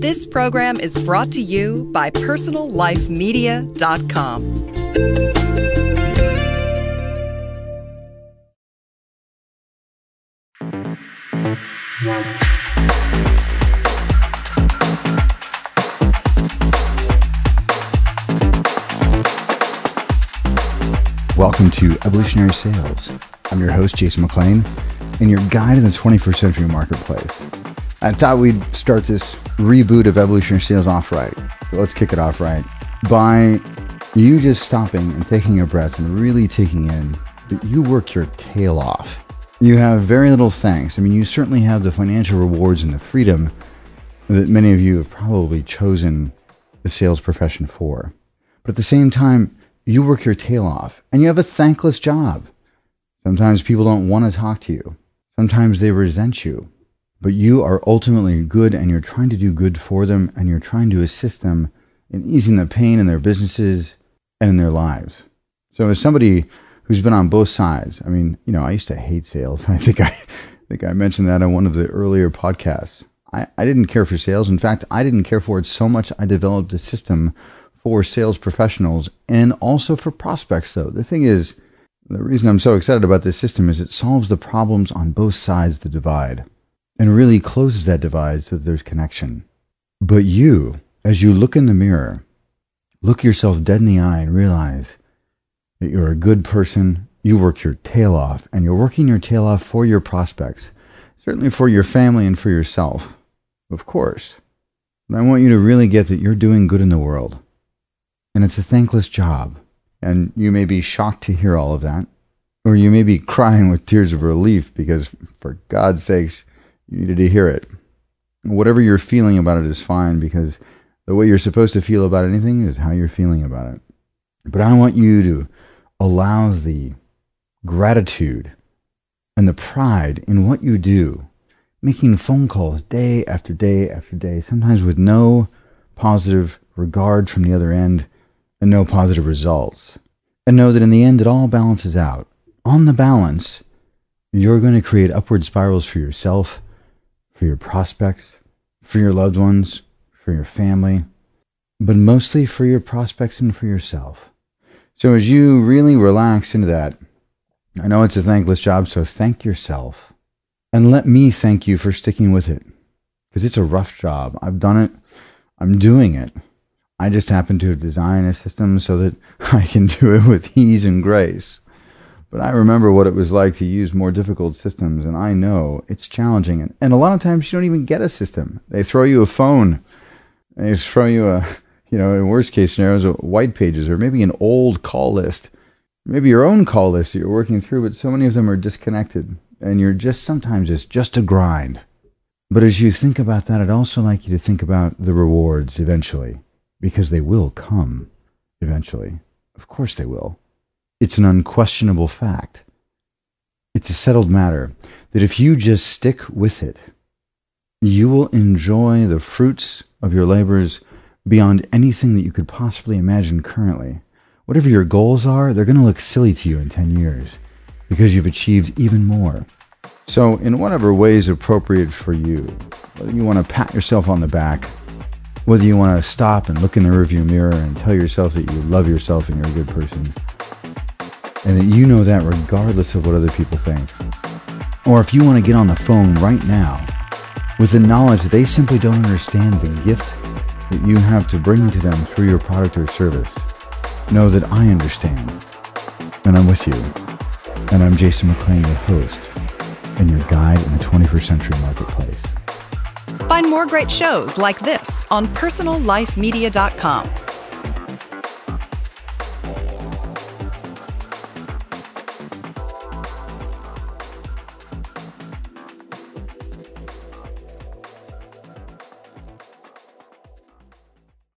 This program is brought to you by PersonalLifeMedia.com. Welcome to Evolutionary Sales. I'm your host, Jason McLean, and your guide in the 21st century marketplace. I thought we'd start this reboot of Evolutionary Sales off right. Let's kick it off right by you just stopping and taking a breath and really taking in that you work your tail off. You have very little thanks. I mean, you certainly have the financial rewards and the freedom that many of you have probably chosen the sales profession for. But at the same time, you work your tail off and you have a thankless job. Sometimes people don't want to talk to you. Sometimes they resent you. But you are ultimately good and you're trying to do good for them and you're trying to assist them in easing the pain in their businesses and in their lives. So as somebody who's been on both sides, I mean, you know, I used to hate sales. I think I, I think I mentioned that on one of the earlier podcasts. I, I didn't care for sales. In fact, I didn't care for it so much I developed a system for sales professionals and also for prospects, though. The thing is, the reason I'm so excited about this system is it solves the problems on both sides of the divide and really closes that divide so that there's connection. But you, as you look in the mirror, look yourself dead in the eye and realize that you're a good person. You work your tail off and you're working your tail off for your prospects, certainly for your family and for yourself, of course. But I want you to really get that you're doing good in the world and it's a thankless job. And you may be shocked to hear all of that, or you may be crying with tears of relief because, for God's sakes, you needed to hear it. Whatever you're feeling about it is fine because the way you're supposed to feel about anything is how you're feeling about it. But I want you to allow the gratitude and the pride in what you do, making phone calls day after day after day, sometimes with no positive regard from the other end and no positive results. And know that in the end, it all balances out. On the balance, you're going to create upward spirals for yourself, for your prospects, for your loved ones, for your family, but mostly for your prospects and for yourself. So as you really relax into that, I know it's a thankless job, so thank yourself. And let me thank you for sticking with it. Because it's a rough job. I've done it. I'm doing it. I just happen to have designed a system so that I can do it with ease and grace. But I remember what it was like to use more difficult systems, and I know it's challenging. And, and a lot of times you don't even get a system. They throw you a phone. They throw you a, you know, in worst case scenarios, a white pages or maybe an old call list. Maybe your own call list that you're working through, but so many of them are disconnected. And you're just, sometimes it's just a grind. But as you think about that, I'd also like you to think about the rewards eventually because they will come eventually. Of course they will. It's an unquestionable fact. It's a settled matter that if you just stick with it, you will enjoy the fruits of your labors beyond anything that you could possibly imagine currently. Whatever your goals are, they're going to look silly to you in 10 years because you've achieved even more. So, in whatever way is appropriate for you, whether you want to pat yourself on the back whether you want to stop and look in the rearview mirror and tell yourself that you love yourself and you're a good person, and that you know that regardless of what other people think. Or if you want to get on the phone right now with the knowledge that they simply don't understand the gift that you have to bring to them through your product or service, know that I understand and I'm with you. And I'm Jason McLean, your host and your guide in the 21st century marketplace. Find more great shows like this on PersonalLifeMedia.com.